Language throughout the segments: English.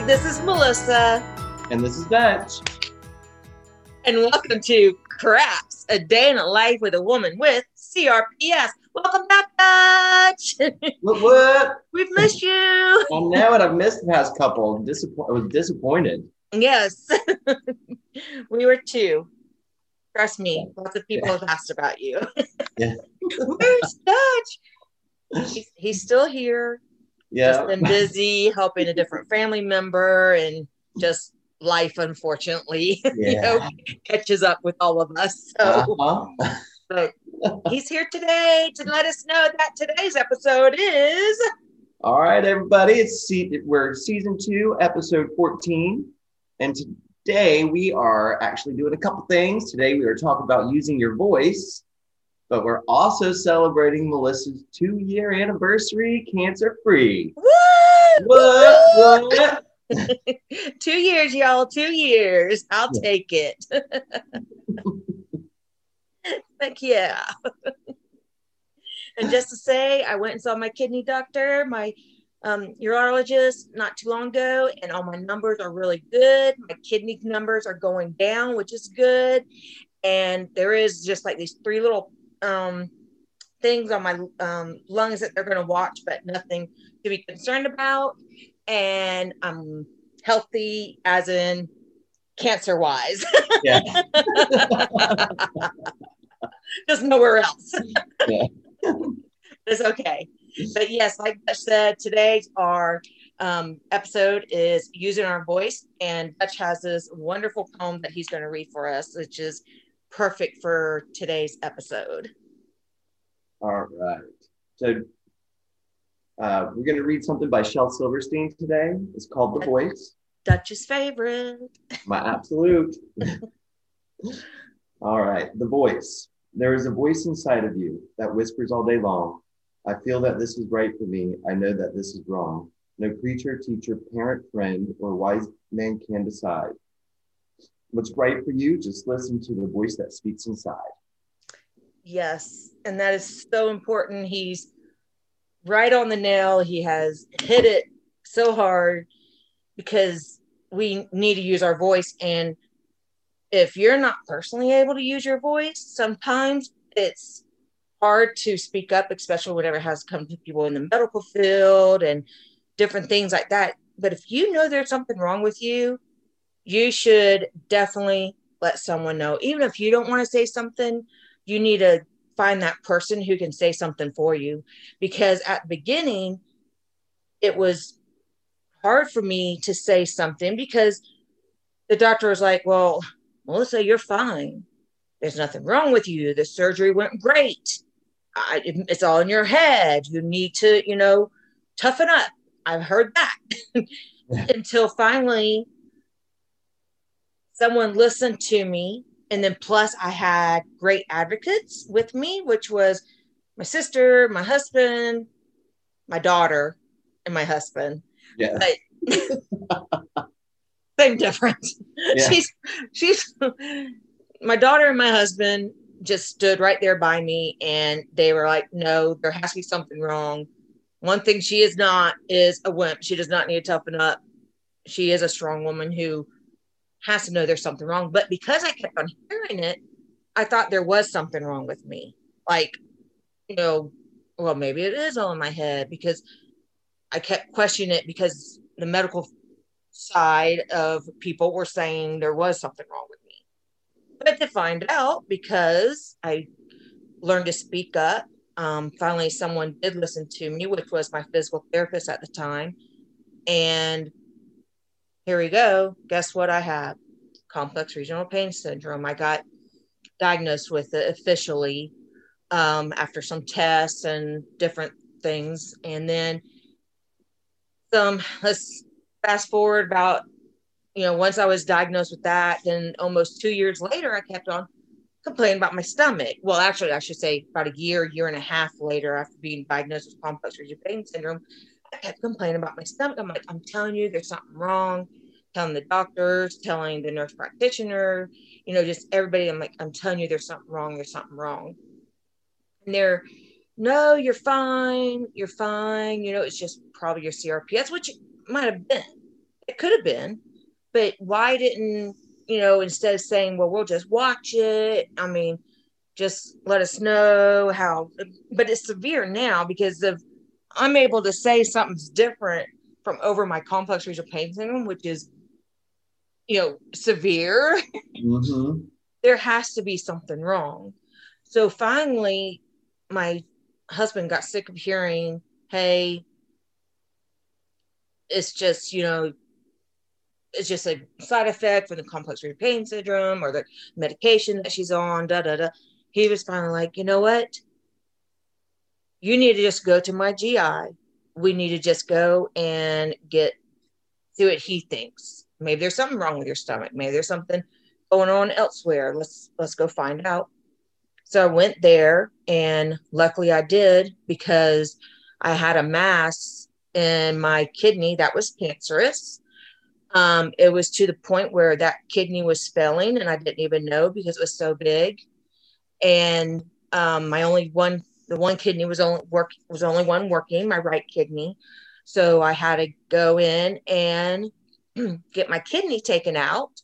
Hey, this is Melissa. And this is Dutch. And welcome to Craps, a day in a life with a woman with CRPS. Welcome back, Dutch. What? what? We've missed you. I know it. I've missed the past couple. Disappoint. I was disappointed. Yes, we were too. Trust me, lots of people have asked about you. Yeah. Where's Dutch? He's, he's still here. Yeah. Just been busy helping a different family member and just life, unfortunately, you know, catches up with all of us. So, Uh-huh. but he's here today to let us know that today's episode is All right, everybody. It's se- we're season two, episode fourteen, and today we are actually doing a couple things. Today we are talking about using your voice, but we're also celebrating Melissa's two-year anniversary, cancer-free. Woo! What? What? two years, y'all. Two years. I'll Yeah. take it. Heck yeah. and just to say, I went and saw my kidney doctor, my um, urologist, not too long ago, and all my numbers are really good. My kidney numbers are going down, which is good. And there is just like these three little um, things on my um, lungs that they're going to watch, but nothing to be concerned about. And I'm healthy, as in cancer wise, Yeah. just nowhere else. Yeah. it's okay. But yes, like Dutch said, today's our um, episode is using our voice, and Dutch has this wonderful poem that he's going to read for us, which is perfect for today's episode. All right. So uh, we're going to read something by Shel Silverstein today. It's called The Voice. Dutch's favorite. My absolute. all right. The Voice. There is a voice inside of you that whispers all day long. I feel that this is right for me. I know that this is wrong. No preacher, teacher, parent, friend, or wise man can decide. What's right for you, just listen to the voice that speaks inside. Yes, and that is so important. He's right on the nail. He has hit it so hard because we need to use our voice. And if you're not personally able to use your voice, sometimes it's hard to speak up, especially whenever it has come to people in the medical field and different things like that. But if you know there's something wrong with you, you should definitely let someone know. Even if you don't want to say something, you need to find that person who can say something for you. Because at the beginning, it was hard for me to say something because the doctor was like, Well, Melissa, you're fine. There's nothing wrong with you. The surgery went great. I, it's all in your head. You need to, you know, toughen up. I've heard that until finally someone listened to me. And then plus I had great advocates with me, which was my sister, my husband, my daughter, and my husband. Yeah. But same difference. Yeah. She's she's my daughter and my husband just stood right there by me and they were like, no, there has to be something wrong. One thing she is not is a wimp. She does not need to toughen up. She is a strong woman who has to know there's something wrong. But because I kept on hearing it, I thought there was something wrong with me. Like, you know, well, maybe it is all in my head because I kept questioning it because the medical side of people were saying there was something wrong with me. But to find out, because I learned to speak up, um, finally someone did listen to me, which was my physical therapist at the time. And here we go. Guess what I have? Complex regional pain syndrome. I got diagnosed with it officially um, after some tests and different things. And then some, let's fast forward about, you know, once I was diagnosed with that, then almost two years later, I kept on complaining about my stomach. Well, actually, I should say about a year, year and a half later, after being diagnosed with complex regional pain syndrome, I kept complaining about my stomach. I'm like, I'm telling you, there's something wrong. Telling the doctors, telling the nurse practitioner, you know, just everybody. I'm like, I'm telling you, there's something wrong. There's something wrong. And they're, no, you're fine. You're fine. You know, it's just probably your CRP. That's what you might have been. It could have been, but why didn't you know instead of saying, well, we'll just watch it? I mean, just let us know how. But it's severe now because of I'm able to say something's different from over my complex regional pain syndrome, which is you know severe. Mm-hmm. there has to be something wrong. So finally, my husband got sick of hearing, hey, it's just, you know, it's just a side effect from the complex regional pain syndrome or the medication that she's on, da da da. He was finally like, you know what? You need to just go to my GI. We need to just go and get see what he thinks. Maybe there's something wrong with your stomach. Maybe there's something going on elsewhere. Let's let's go find out. So I went there, and luckily I did because I had a mass in my kidney that was cancerous. Um, it was to the point where that kidney was spelling, and I didn't even know because it was so big. And um, my only one, the one kidney was only work was only one working, my right kidney. So I had to go in and get my kidney taken out.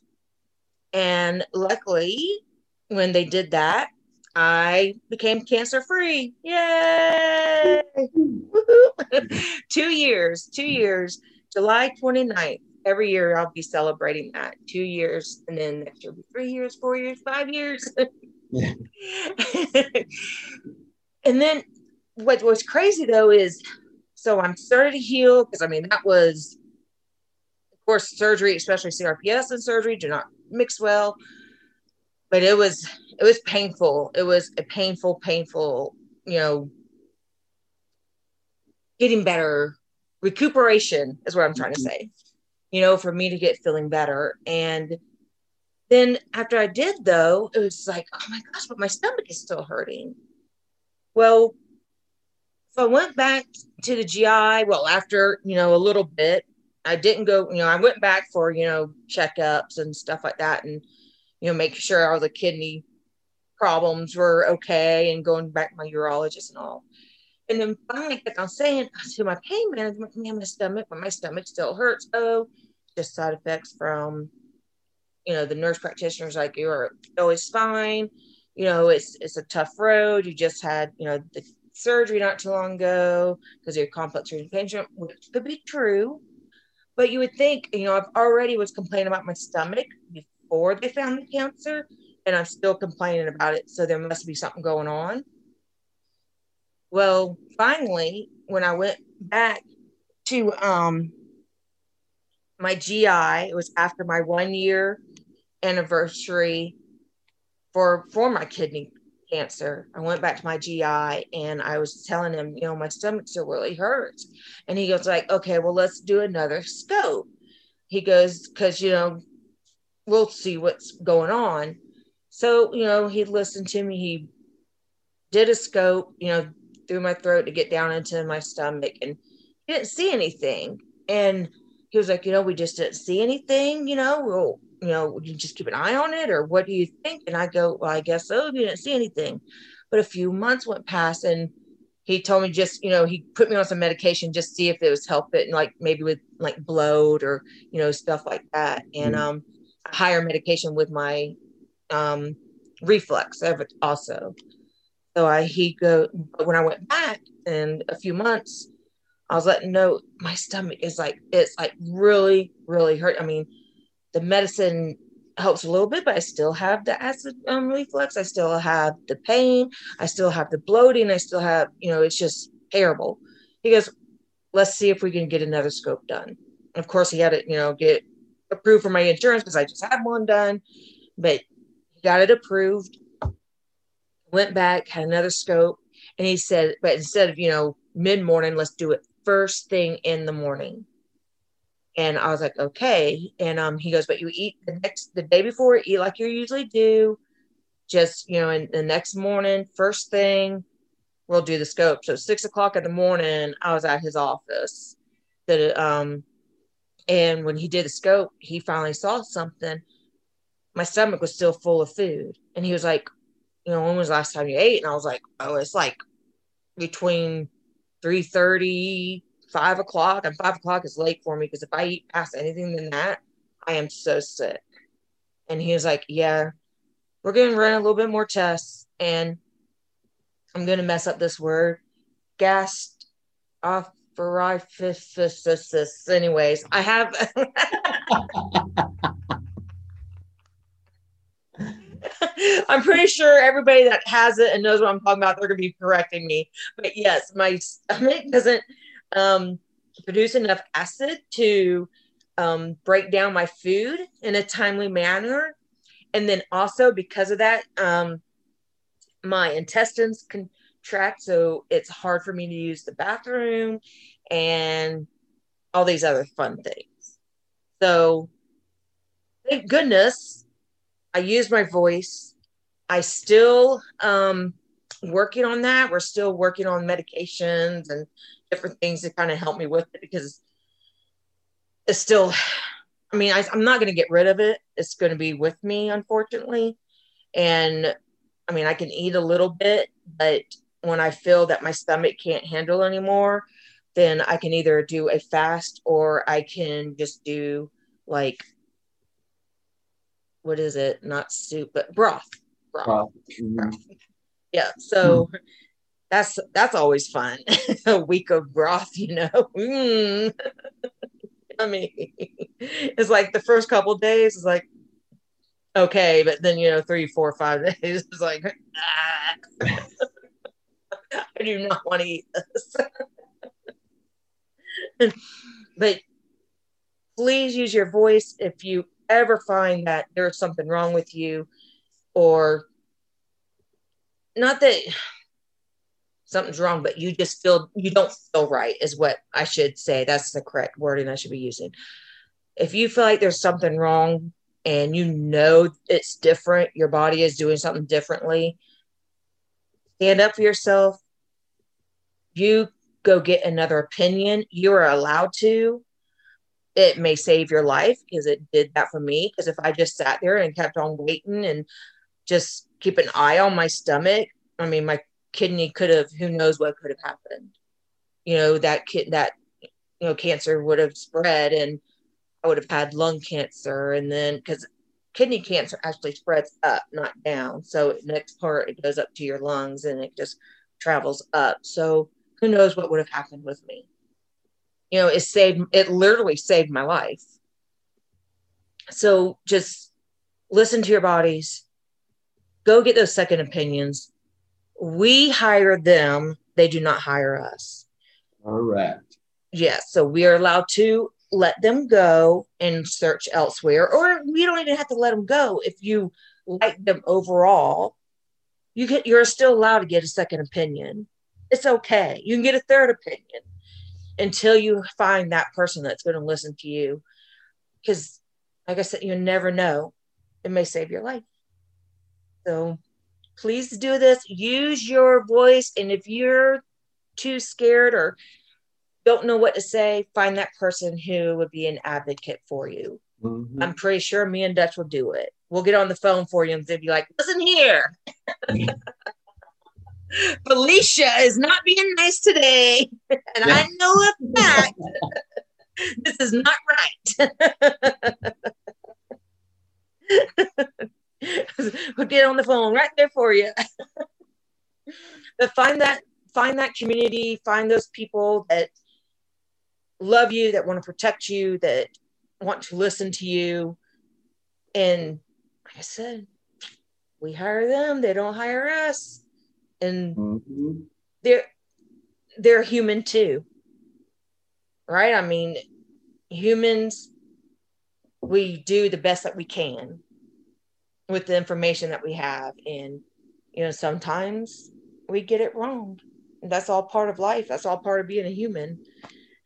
And luckily, when they did that, I became cancer free. Yay! two years, two years, July 29th. Every year I'll be celebrating that. Two years, and then next year will be three years, four years, five years. and then what was crazy though is so I'm starting to heal because I mean that was of course surgery, especially CRPS and surgery, do not mix well. But it was it was painful. It was a painful, painful, you know, getting better. Recuperation is what I'm trying to mm-hmm. say, you know, for me to get feeling better. And then after I did, though, it was like, oh my gosh, but my stomach is still hurting. Well, so I went back to the GI. Well, after, you know, a little bit, I didn't go, you know, I went back for, you know, checkups and stuff like that and, you know, making sure all the kidney problems were okay and going back to my urologist and all. And then finally like I'm saying to my pain management, man, my stomach, but my stomach still hurts. Oh, just side effects from, you know, the nurse practitioners like you're always fine. You know, it's it's a tough road. You just had, you know, the surgery not too long ago because of your complex pain, which could be true. But you would think, you know, I've already was complaining about my stomach before they found the cancer and I'm still complaining about it. So there must be something going on. Well, finally, when I went back to um, my GI, it was after my one year anniversary for for my kidney cancer. I went back to my GI and I was telling him, you know, my stomach still really hurts. And he goes like, okay, well, let's do another scope. He goes, because you know, we'll see what's going on. So, you know, he listened to me. He did a scope, you know, through my throat to get down into my stomach and he didn't see anything. And he was like, you know, we just didn't see anything, you know, well, you know, you just keep an eye on it or what do you think? And I go, well, I guess so. You didn't see anything. But a few months went past and he told me just, you know, he put me on some medication just see if it was helping, like maybe with like bloat or, you know, stuff like that. And mm-hmm. um higher medication with my um, reflux of it also. So I he go when I went back in a few months, I was letting know my stomach is like it's like really really hurt. I mean, the medicine helps a little bit, but I still have the acid um, reflux. I still have the pain. I still have the bloating. I still have you know it's just terrible. He goes, let's see if we can get another scope done. And of course, he had to you know get approved for my insurance because I just had one done, but got it approved, went back, had another scope, and he said, but instead of, you know, mid morning, let's do it first thing in the morning. And I was like, okay. And um, he goes, but you eat the next, the day before, eat like you usually do. Just, you know, in the next morning, first thing, we'll do the scope. So six o'clock in the morning, I was at his office. That um, and when he did the scope, he finally saw something my stomach was still full of food. And he was like, you know, when was the last time you ate? And I was like, oh, it's like between 3.30 five o'clock, and five o'clock is late for me because if I eat past anything than that, I am so sick. And he was like, Yeah, we're going to run a little bit more tests, and I'm going to mess up this word. Gast Anyways, I have. I'm pretty sure everybody that has it and knows what I'm talking about, they're going to be correcting me. But yes, my stomach doesn't um, produce enough acid to um, break down my food in a timely manner. And then also because of that, um, my intestines contract. So it's hard for me to use the bathroom and all these other fun things. So thank goodness I use my voice. I still um working on that. We're still working on medications and different things to kind of help me with it because it's still I mean, I, am not going to get rid of it. It's going to be with me, unfortunately. And I mean, I can eat a little bit, but when I feel that my stomach can't handle anymore, then I can either do a fast or I can just do like what is it? Not soup, but broth. Broth. broth. Mm-hmm. Yeah. So mm-hmm. That's that's always fun. a week of broth, you know. Mm. I mean, it's like the first couple days is like okay, but then you know, three, four, five days is like ah. I do not want to eat this. but please use your voice if you ever find that there's something wrong with you or not that something's wrong but you just feel you don't feel right is what i should say. That's the correct wording i should be using. If you feel like there's something wrong and you know it's different your body is doing something differently stand up for yourself. You go get another opinion. You are allowed to. It may save your life because it did that for me. Because if I just sat there and kept on waiting and just keep an eye on my stomach, I mean, my kidney could have, who knows what could have happened. You know, that kid, that, you know, cancer would have spread and I would have had lung cancer. And then, because kidney cancer actually spreads up, not down. So next part, it goes up to your lungs and it just travels up. So who knows what would have happened with me you know it saved it literally saved my life so just listen to your bodies go get those second opinions we hire them they do not hire us correct yes so we are allowed to let them go and search elsewhere or we don't even have to let them go if you like them overall you get you're still allowed to get a second opinion it's okay you can get a third opinion until you find that person that's going to listen to you. Because, like I said, you never know. It may save your life. So please do this. Use your voice. And if you're too scared or don't know what to say, find that person who would be an advocate for you. Mm-hmm. I'm pretty sure me and Dutch will do it. We'll get on the phone for you and they'll be like, listen here. Felicia is not being nice today. And yeah. I know a fact. this is not right. We'll get on the phone right there for you. but find that find that community, find those people that love you, that want to protect you, that want to listen to you. And like I said, we hire them, they don't hire us and mm-hmm. they're they're human too right i mean humans we do the best that we can with the information that we have. And you know sometimes we get it wrong. That's all part of life. That's all part of being a human.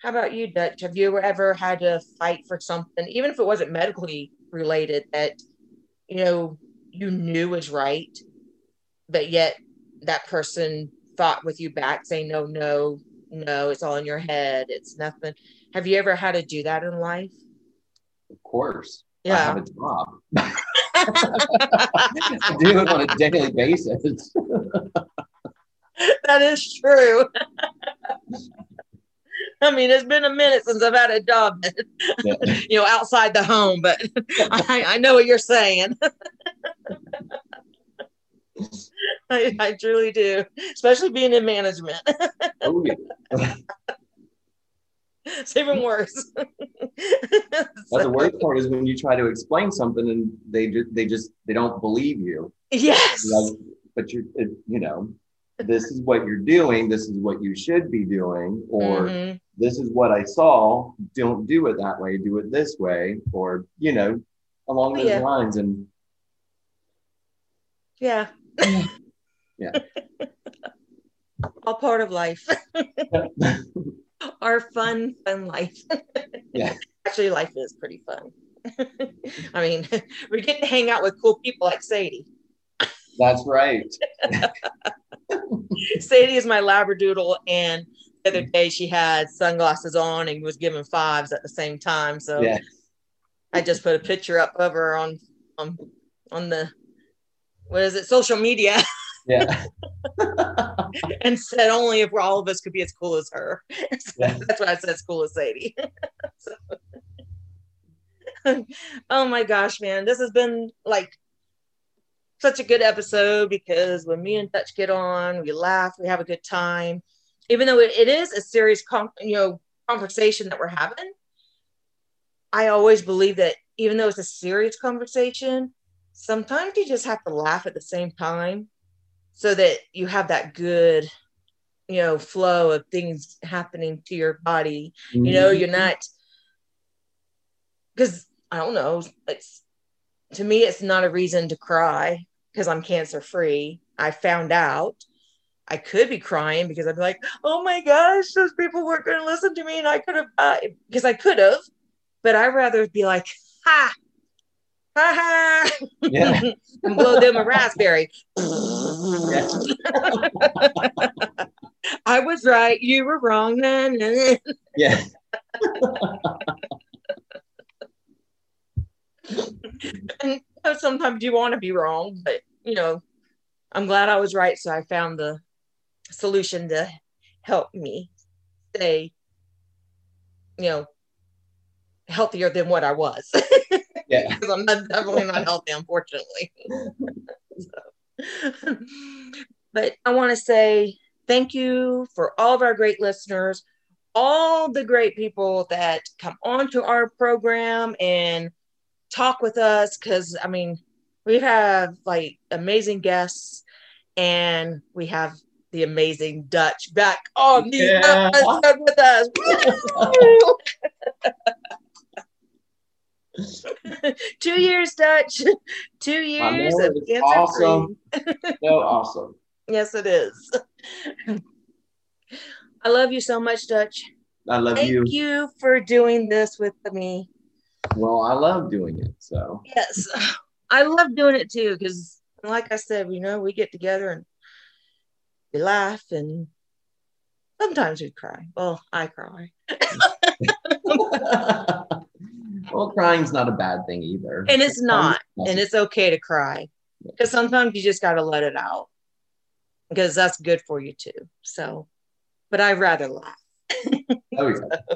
How about you dutch? Have you ever had to fight for something even if it wasn't medically related that you know you knew was right but yet that person fought with you back saying no no no it's all in your head. It's nothing. Have you ever had to do that in life? Of course. Yeah. i have a job do it on a daily basis that is true I mean, it's been a minute since I've had a job, yeah. you know, outside the home, but I, I know what you're saying. I, I, truly do, especially being in management. oh. It's even worse. That's the worst part is when you try to explain something and they just they just they don't believe you. Yes. Like, but you you know this is what you're doing. This is what you should be doing, or mm-hmm. this is what I saw. Don't do it that way. Do it this way, or you know, along those yeah. lines. And yeah, yeah, all part of life. Our fun, fun life. yeah, actually, life is pretty fun. I mean, we get to hang out with cool people like Sadie. That's right. Sadie is my labradoodle, and the other mm-hmm. day she had sunglasses on and was giving fives at the same time. So yeah. I just put a picture up of her on on on the what is it social media. Yeah. and said only if all of us could be as cool as her. So yeah. That's why I said, as cool as Sadie. so. oh my gosh, man. This has been like such a good episode because when me and Dutch get on, we laugh, we have a good time. Even though it, it is a serious, com- you know, conversation that we're having, I always believe that even though it's a serious conversation, sometimes you just have to laugh at the same time so that you have that good you know flow of things happening to your body mm-hmm. you know you're not because i don't know it's to me it's not a reason to cry because I'm cancer free. I found out I could be crying because I'd be like, oh my gosh, those people weren't going to listen to me and I could have died because I could have, but I'd rather be like, ha, ha ha, yeah. and blow them a raspberry. I was right, you were wrong. then. yeah. and uh, sometimes you want to be wrong, but you know, I'm glad I was right. So I found the solution to help me stay, you know, healthier than what I was. Yeah. Because I'm not, definitely not healthy, unfortunately. so, but I want to say thank you for all of our great listeners, all the great people that come onto our program and talk with us because I mean, we have like amazing guests and we have the amazing Dutch back on the yeah. episode with us. Dutch. Two years of cancer awesome. so awesome. Yes, it is. I love you so much, Dutch. I love Thank you. Thank you for doing this with me. Well, I love doing it. So yes, I love doing it too because, like I said, you know, we get together and we laugh and sometimes we cry. Well, I cry. well, crying's not a bad thing either. And it's not, and it's okay to cry because sometimes you just got to let it out because that's good for you too. So, but I'd rather laugh. oh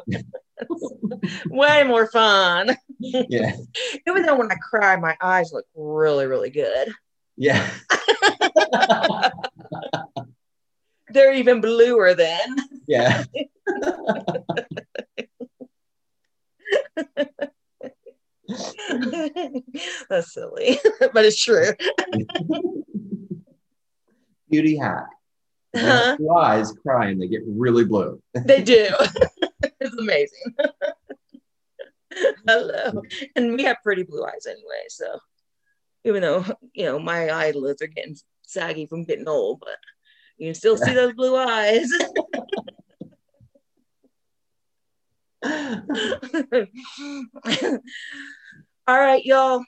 yeah. way more fun. Yeah. Even though when I cry, my eyes look really, really good. Yeah. They're even bluer then. Yeah. That's silly, but it's true. Beauty hack. Uh-huh. eyes cry and they get really blue. they do. it's amazing. Hello. And we have pretty blue eyes anyway. So even though, you know, my eyelids are getting saggy from getting old, but you can still see those blue eyes. All right, y'all.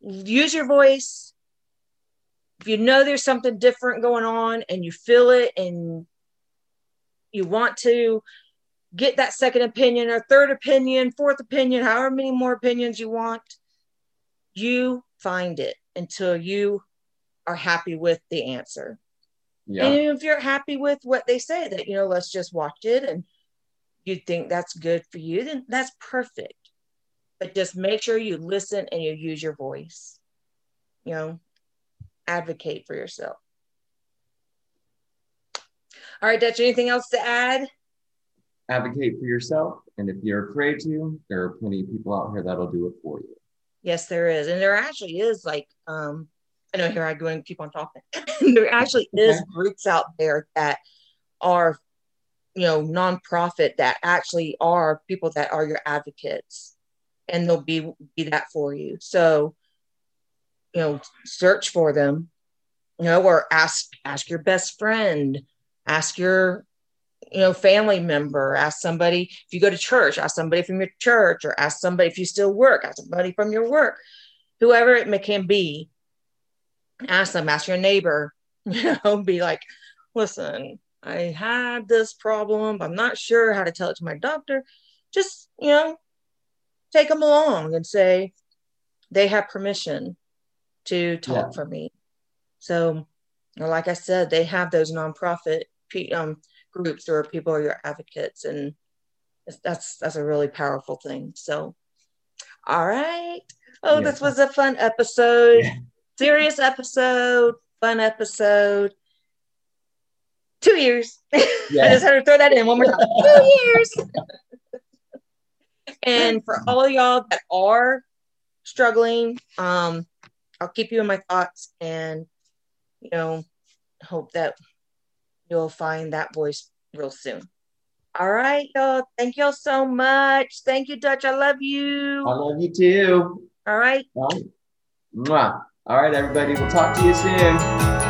Use your voice. If you know there's something different going on and you feel it and you want to get that second opinion or third opinion, fourth opinion, however many more opinions you want, you find it until you are happy with the answer. Yeah. And if you're happy with what they say, that, you know, let's just watch it and you think that's good for you, then that's perfect. But just make sure you listen and you use your voice. You know, advocate for yourself. All right, Dutch, anything else to add? Advocate for yourself. And if you're afraid to, there are plenty of people out here that'll do it for you. Yes, there is. And there actually is like, um, I know here I go and keep on talking. there actually okay. is groups out there that are, you know, nonprofit that actually are people that are your advocates and they'll be be that for you. So, you know, search for them, you know, or ask ask your best friend, ask your you know family member ask somebody if you go to church ask somebody from your church or ask somebody if you still work ask somebody from your work whoever it may, can be ask them ask your neighbor you know be like listen i had this problem i'm not sure how to tell it to my doctor just you know take them along and say they have permission to talk yeah. for me. So like i said they have those nonprofit um, groups or people are your advocates and that's that's a really powerful thing. So all right. Oh yeah. this was a fun episode. Yeah. serious episode. Fun episode. Two years. I just had to throw that in one more time. Two years and for all y'all that are struggling um i'll keep you in my thoughts and you know hope that you'll find that voice real soon. All right, y'all. Thank y'all so much. Thank you, Dutch. I love you. I love you too. All right. All right, All right everybody. We'll talk to you soon.